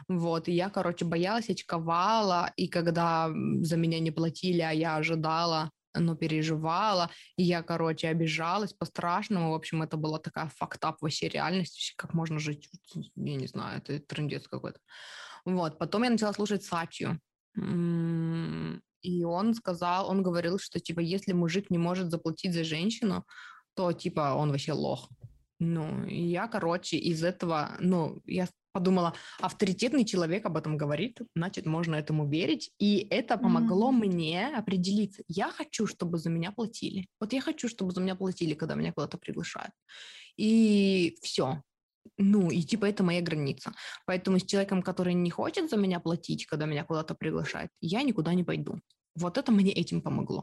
Вот, и я, короче, боялась, очковала, и когда за меня не платили, а я ожидала, но переживала, и я, короче, обижалась по-страшному, в общем, это была такая фактап вообще реальность, как можно жить, я не знаю, это трендец какой-то. Вот, потом я начала слушать Сатью, и он сказал, он говорил, что, типа, если мужик не может заплатить за женщину, то, типа, он вообще лох. Ну, я, короче, из этого, ну, я подумала, авторитетный человек об этом говорит, значит, можно этому верить. И это помогло mm-hmm. мне определиться. Я хочу, чтобы за меня платили. Вот я хочу, чтобы за меня платили, когда меня куда-то приглашают. И все. Ну, и типа это моя граница. Поэтому с человеком, который не хочет за меня платить, когда меня куда-то приглашают, я никуда не пойду. Вот это мне этим помогло.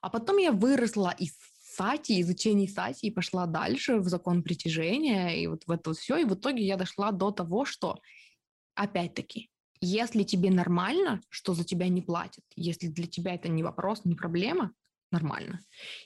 А потом я выросла из сати, изучении сати и пошла дальше в закон притяжения, и вот в это вот все. И в итоге я дошла до того, что, опять-таки, если тебе нормально, что за тебя не платят, если для тебя это не вопрос, не проблема, нормально.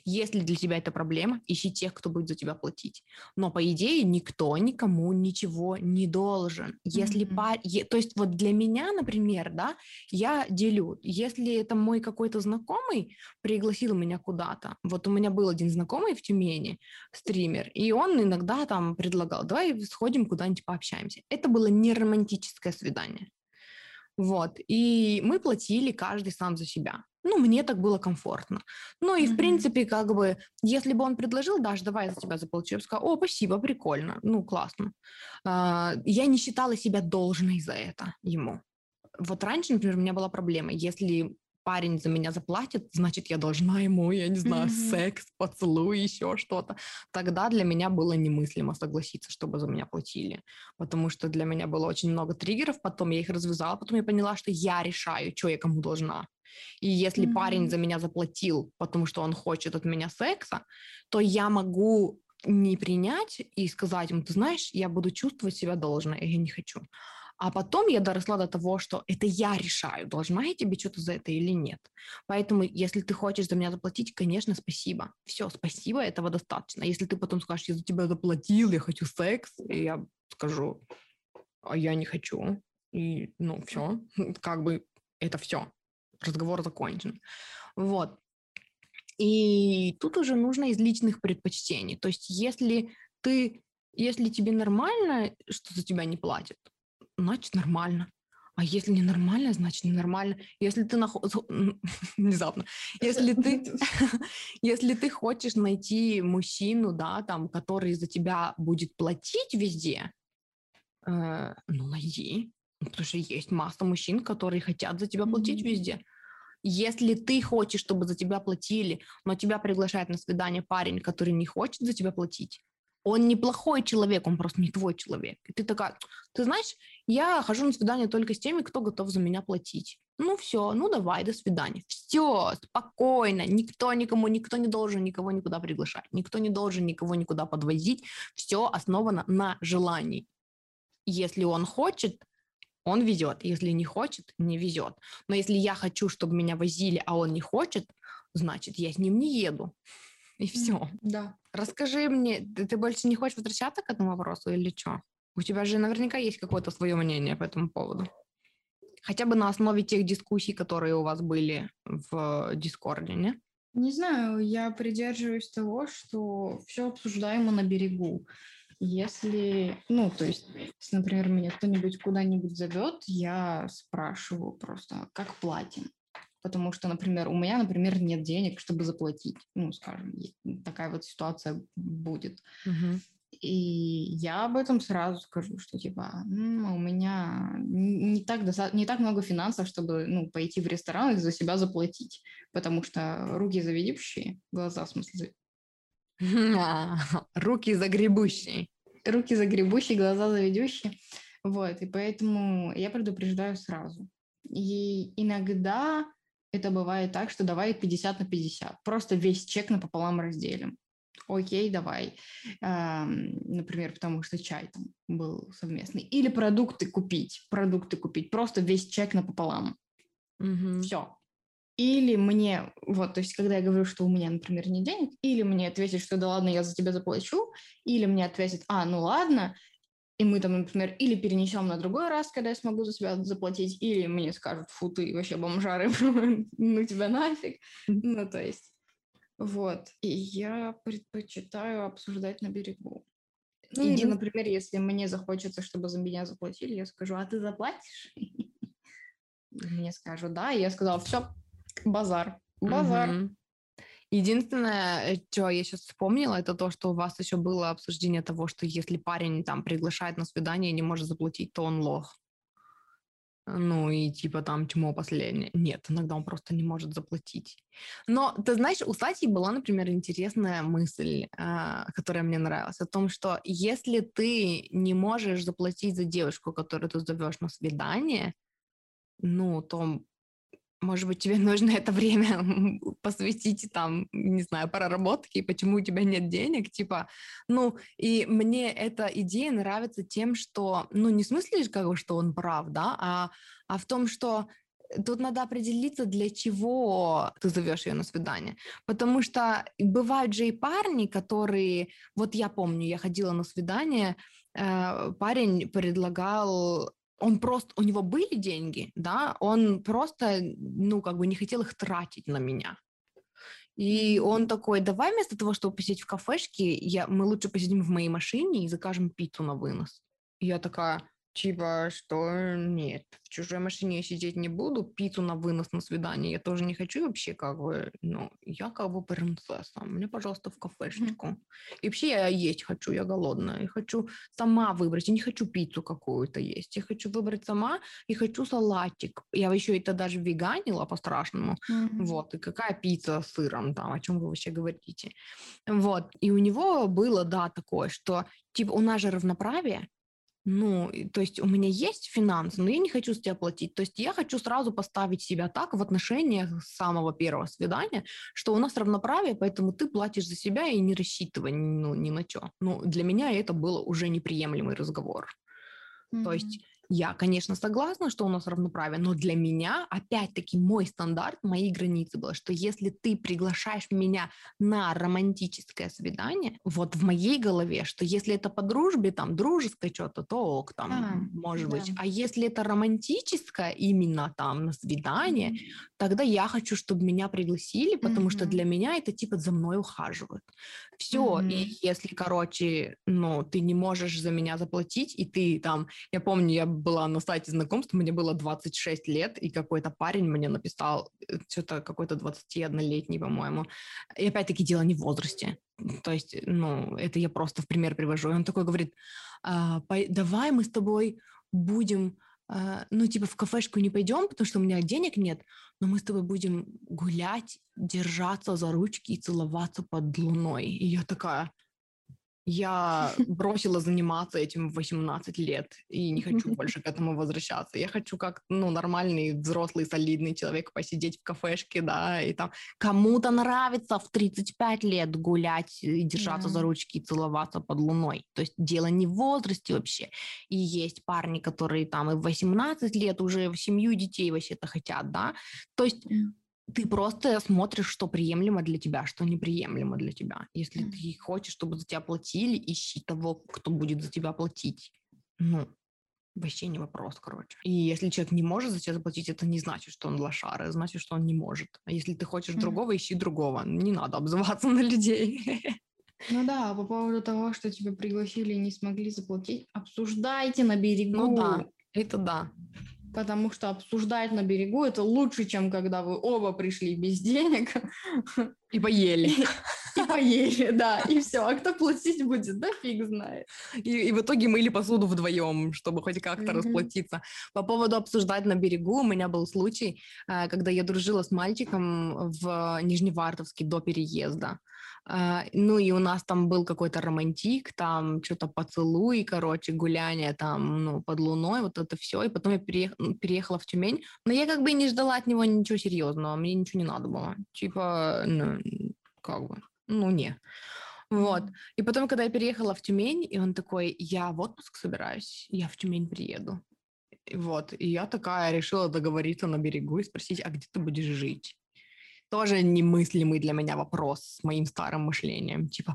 Если для тебя это проблема, ищи тех, кто будет за тебя платить. Но по идее никто никому ничего не должен. Если mm-hmm. пар... то есть вот для меня, например, да, я делю. Если это мой какой-то знакомый пригласил меня куда-то, вот у меня был один знакомый в Тюмени, стример, и он иногда там предлагал, давай сходим куда-нибудь пообщаемся. Это было не романтическое свидание. Вот. И мы платили каждый сам за себя. Ну, мне так было комфортно. Ну и, mm-hmm. в принципе, как бы, если бы он предложил, Даш, давай я за тебя заплачу, я бы сказала, о, спасибо, прикольно, ну, классно. А, я не считала себя должной за это ему. Вот раньше, например, у меня была проблема, если парень за меня заплатит, значит, я должна ему, я не знаю, mm-hmm. секс, поцелуй, еще что-то. Тогда для меня было немыслимо согласиться, чтобы за меня платили, потому что для меня было очень много триггеров, потом я их развязала, потом я поняла, что я решаю, что я кому должна. И если mm-hmm. парень за меня заплатил, потому что он хочет от меня секса, то я могу не принять и сказать ему, ты знаешь, я буду чувствовать себя должной, я не хочу. А потом я доросла до того, что это я решаю, должна я тебе что-то за это или нет. Поэтому, если ты хочешь за меня заплатить, конечно, спасибо. Все, спасибо, этого достаточно. Если ты потом скажешь, я за тебя заплатил, я хочу секс, и я скажу, а я не хочу. И, ну, все, [laughs] как бы это все. Разговор закончен. Вот. И тут уже нужно из личных предпочтений. То есть, если ты, если тебе нормально, что за тебя не платят, значит нормально. А если не нормально, значит ненормально. Если ты нах... [laughs] внезапно, если ты, [laughs] если ты хочешь найти мужчину, да, там, который за тебя будет платить везде, э, ну найди, потому что есть масса мужчин, которые хотят за тебя платить mm-hmm. везде. Если ты хочешь, чтобы за тебя платили, но тебя приглашает на свидание парень, который не хочет за тебя платить, он неплохой человек, он просто не твой человек. И ты такая, ты знаешь, я хожу на свидание только с теми, кто готов за меня платить. Ну все, ну давай, до свидания. Все, спокойно, никто никому, никто не должен никого никуда приглашать, никто не должен никого никуда подвозить. Все основано на желании. Если он хочет, он везет. Если не хочет, не везет. Но если я хочу, чтобы меня возили, а он не хочет, значит, я с ним не еду. И все. Да. Расскажи мне, ты, ты больше не хочешь возвращаться к этому вопросу или что? У тебя же наверняка есть какое-то свое мнение по этому поводу. Хотя бы на основе тех дискуссий, которые у вас были в Дискорде, не? Не знаю, я придерживаюсь того, что все обсуждаемо на берегу. Если, ну, то есть, если, например, меня кто-нибудь куда-нибудь зовет, я спрашиваю просто, как платим потому что, например, у меня, например, нет денег, чтобы заплатить, ну, скажем, такая вот ситуация будет. Угу. И я об этом сразу скажу, что типа ну, у меня не так, доста- не так много финансов, чтобы ну, пойти в ресторан и за себя заплатить, потому что руки заведущие, глаза в смысле. [laughs] Руки загребущие. Руки загребущие, глаза заведущие. Вот, и поэтому я предупреждаю сразу. И иногда это бывает так, что давай 50 на 50. Просто весь чек напополам разделим окей, давай, например, потому что чай там был совместный, или продукты купить, продукты купить, просто весь чек напополам, mm все. Или мне, вот, то есть, когда я говорю, что у меня, например, нет денег, или мне ответят, что да ладно, я за тебя заплачу, или мне ответят, а, ну ладно, и мы там, например, или перенесем на другой раз, когда я смогу за себя заплатить, или мне скажут, фу, ты вообще бомжары, [laughs] ну тебя нафиг. Ну, то есть, вот. И я предпочитаю обсуждать на берегу. Ну, или, например, если мне захочется, чтобы за меня заплатили, я скажу, а ты заплатишь? [laughs] Мне скажут, да, и я сказала, все, базар, базар. Единственное, э, что я сейчас вспомнила, это то, что у вас еще было обсуждение того, что если парень там приглашает на свидание и не может заплатить, то он лох. Ну и типа там чмо последнее. Нет, иногда он просто не может заплатить. Но ты знаешь, у Сати была, например, интересная мысль, э, которая мне нравилась, о том, что если ты не можешь заплатить за девушку, которую ты зовешь на свидание, ну, то может быть, тебе [laughs] нужно это время [laughs] посвятить там, не знаю, проработке, почему у тебя нет денег, типа, ну, и мне эта идея нравится тем, что, ну, не в смысле, как бы, что он прав, да, а, а в том, что тут надо определиться, для чего ты зовешь ее на свидание. Потому что бывают же и парни, которые... Вот я помню, я ходила на свидание, э, парень предлагал он просто, у него были деньги, да, он просто, ну, как бы не хотел их тратить на меня. И он такой, давай вместо того, чтобы посидеть в кафешке, я, мы лучше посидим в моей машине и закажем пиццу на вынос. И я такая, Типа, что нет, в чужой машине я сидеть не буду, пиццу на вынос на свидание я тоже не хочу вообще, как бы, ну, я как бы принцесса, мне, пожалуйста, в кафешечку. Mm-hmm. И вообще я есть хочу, я голодная, я хочу сама выбрать, я не хочу пиццу какую-то есть, я хочу выбрать сама и хочу салатик. Я еще это даже веганила по-страшному, mm-hmm. вот, и какая пицца с сыром там, о чем вы вообще говорите. Вот, и у него было, да, такое, что, типа, у нас же равноправие, ну, то есть у меня есть финансы, но я не хочу с тебя платить. То есть я хочу сразу поставить себя так в отношениях с самого первого свидания, что у нас равноправие, поэтому ты платишь за себя и не рассчитывай ну, ни на что. Ну, для меня это был уже неприемлемый разговор. Mm-hmm. То есть я, конечно, согласна, что у нас равноправие, но для меня, опять-таки, мой стандарт, мои границы было, что если ты приглашаешь меня на романтическое свидание, вот в моей голове, что если это по дружбе, там, дружеское что-то, то ок, там, а, может да. быть. А если это романтическое, именно там на свидание, mm-hmm. тогда я хочу, чтобы меня пригласили, потому mm-hmm. что для меня это типа за мной ухаживают. Все, mm-hmm. и если, короче, ну, ты не можешь за меня заплатить, и ты там, я помню, я была на сайте знакомств, мне было 26 лет, и какой-то парень мне написал, э, что-то какой-то 21-летний, по-моему. И опять-таки дело не в возрасте. То есть, ну, это я просто в пример привожу. И он такой говорит, а, давай мы с тобой будем Uh, ну, типа, в кафешку не пойдем, потому что у меня денег нет, но мы с тобой будем гулять, держаться за ручки и целоваться под луной. И я такая, я [laughs] бросила заниматься этим в 18 лет и не хочу [laughs] больше к этому возвращаться. Я хочу как, ну, нормальный, взрослый, солидный человек посидеть в кафешке, да, и там кому-то нравится в 35 лет гулять и держаться yeah. за ручки и целоваться под луной. То есть дело не в возрасте вообще. И есть парни, которые там и в 18 лет уже в семью детей вообще это хотят, да. То есть ты просто смотришь, что приемлемо для тебя, что неприемлемо для тебя. Если mm. ты хочешь, чтобы за тебя платили, ищи того, кто будет за тебя платить. Ну, вообще не вопрос, короче. И если человек не может за тебя заплатить, это не значит, что он лошара, это значит, что он не может. А если ты хочешь mm. другого, ищи другого. Не надо обзываться [laughs] на людей. Ну да, по поводу того, что тебя пригласили и не смогли заплатить, обсуждайте на берегу. Ну да, это да. Потому что обсуждать на берегу это лучше, чем когда вы оба пришли без денег. И поели. И поели, [laughs] да, и все. А кто платить будет, да фиг знает. И, и в итоге мыли посуду вдвоем, чтобы хоть как-то mm-hmm. расплатиться. По поводу обсуждать на берегу, у меня был случай, э, когда я дружила с мальчиком в Нижневартовске до переезда. Uh, ну и у нас там был какой-то романтик, там что-то поцелуй, короче, гуляние там, ну, под луной, вот это все. И потом я переех... переехала в Тюмень, но я как бы не ждала от него ничего серьезного, мне ничего не надо было. Типа, ну, как бы, ну, не. Вот. И потом, когда я переехала в Тюмень, и он такой, я в отпуск собираюсь, я в Тюмень приеду. Вот. И я такая решила договориться на берегу и спросить, а где ты будешь жить? тоже немыслимый для меня вопрос с моим старым мышлением. Типа,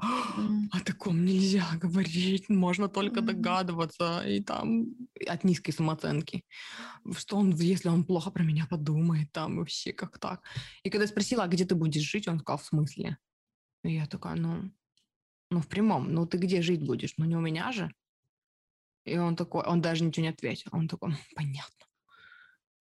о таком нельзя говорить, можно только догадываться. И там от низкой самооценки. Что он, если он плохо про меня подумает, там вообще как так. И когда я спросила, а где ты будешь жить, он сказал, в смысле? И я такая, ну, ну в прямом, ну ты где жить будешь? Ну не у меня же. И он такой, он даже ничего не ответил. Он такой, понятно.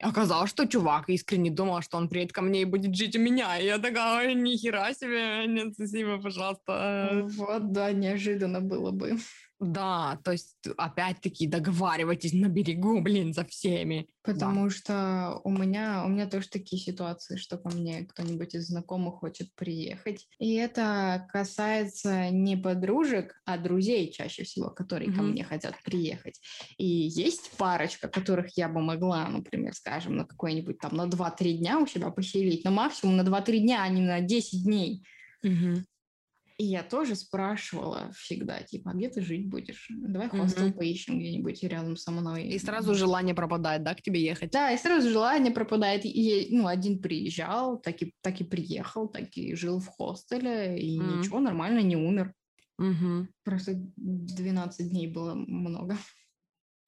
Оказалось, что чувак искренне думал, что он приедет ко мне и будет жить у меня. И я такая, ни хера себе, нет, спасибо, пожалуйста. Вот, да, неожиданно было бы. Да, то есть опять-таки договаривайтесь на берегу, блин, за всеми. Потому да. что у меня, у меня тоже такие ситуации, что ко мне кто-нибудь из знакомых хочет приехать. И это касается не подружек, а друзей чаще всего, которые mm-hmm. ко мне хотят приехать. И есть парочка, которых я бы могла, например, скажем, на какой-нибудь там на 2-3 дня у себя поселить, но максимум на 2-3 дня, а не на 10 дней. Mm-hmm. И я тоже спрашивала всегда, типа, а где ты жить будешь? Давай хостел mm-hmm. поищем где-нибудь рядом со мной. И сразу желание пропадает, да, к тебе ехать? Да, и сразу желание пропадает. И, ну, один приезжал, так и, так и приехал, так и жил в хостеле, и mm-hmm. ничего, нормально, не умер. Mm-hmm. Просто 12 дней было много.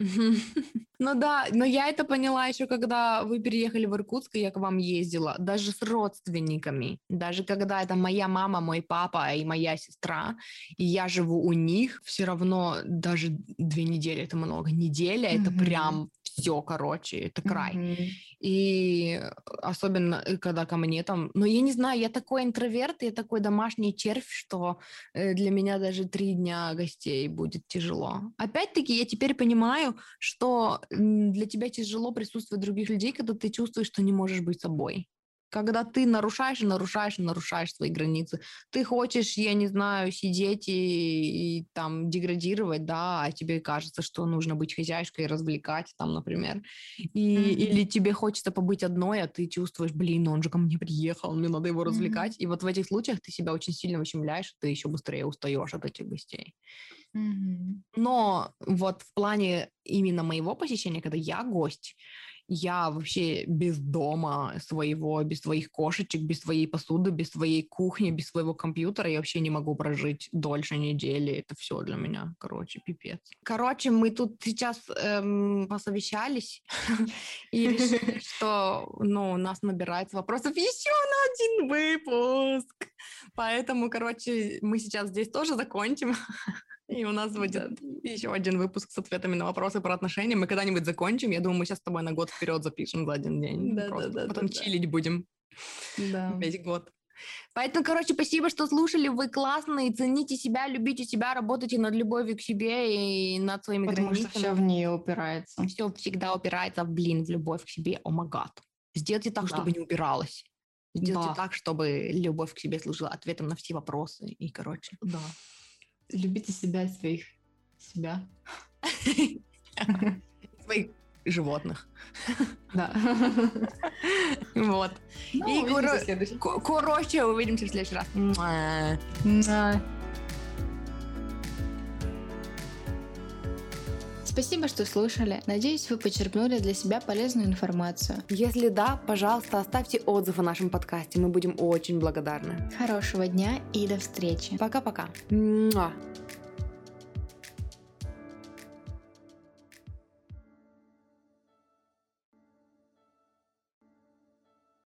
Ну да, но я это поняла еще, когда вы переехали в Иркутск, и я к вам ездила, даже с родственниками, даже когда это моя мама, мой папа и моя сестра, и я живу у них, все равно даже две недели это много. Неделя это прям все, короче, это край. Mm-hmm. И особенно, э, когда ко мне там... Ну, я не знаю, я такой интроверт, я такой домашний червь, что э, для меня даже три дня гостей будет тяжело. Опять-таки, я теперь понимаю, что для тебя тяжело присутствие других людей, когда ты чувствуешь, что не можешь быть собой когда ты нарушаешь нарушаешь нарушаешь свои границы. Ты хочешь, я не знаю, сидеть и, и там деградировать, да, а тебе кажется, что нужно быть хозяйкой и развлекать там, например. И, mm-hmm. Или тебе хочется побыть одной, а ты чувствуешь, блин, он же ко мне приехал, мне надо его развлекать. Mm-hmm. И вот в этих случаях ты себя очень сильно ущемляешь, ты еще быстрее устаешь от этих гостей. Mm-hmm. Но вот в плане именно моего посещения, когда я гость, я вообще без дома своего, без своих кошечек, без своей посуды, без своей кухни, без своего компьютера я вообще не могу прожить дольше недели. Это все для меня, короче, пипец. Короче, мы тут сейчас эм, посовещались [laughs] и решили, что ну, у нас набирается вопросов еще на один выпуск. Поэтому, короче, мы сейчас здесь тоже закончим. [laughs] И у нас будет еще один выпуск с ответами на вопросы про отношения. Мы когда-нибудь закончим. Я думаю, мы сейчас с тобой на год вперед запишем за один день. Да, да, да. Потом да, чилить да. будем да. весь год. Поэтому, короче, спасибо, что слушали. Вы классные, цените себя, любите себя, работайте над любовью к себе и над своими Потому границами. Потому что все в нее упирается. Все всегда упирается, в блин, в любовь к себе. О, oh гад. Сделайте так, да. чтобы не упиралось. Сделайте да. так, чтобы любовь к себе служила ответом на все вопросы. И, короче, да. Любите себя, своих себя. [laughs] Своих животных. Да. Вот. Ну, И короче, увидимся в следующий раз. Спасибо, что слушали. Надеюсь, вы почерпнули для себя полезную информацию. Если да, пожалуйста, оставьте отзыв о нашем подкасте. Мы будем очень благодарны. Хорошего дня и до встречи. Пока-пока.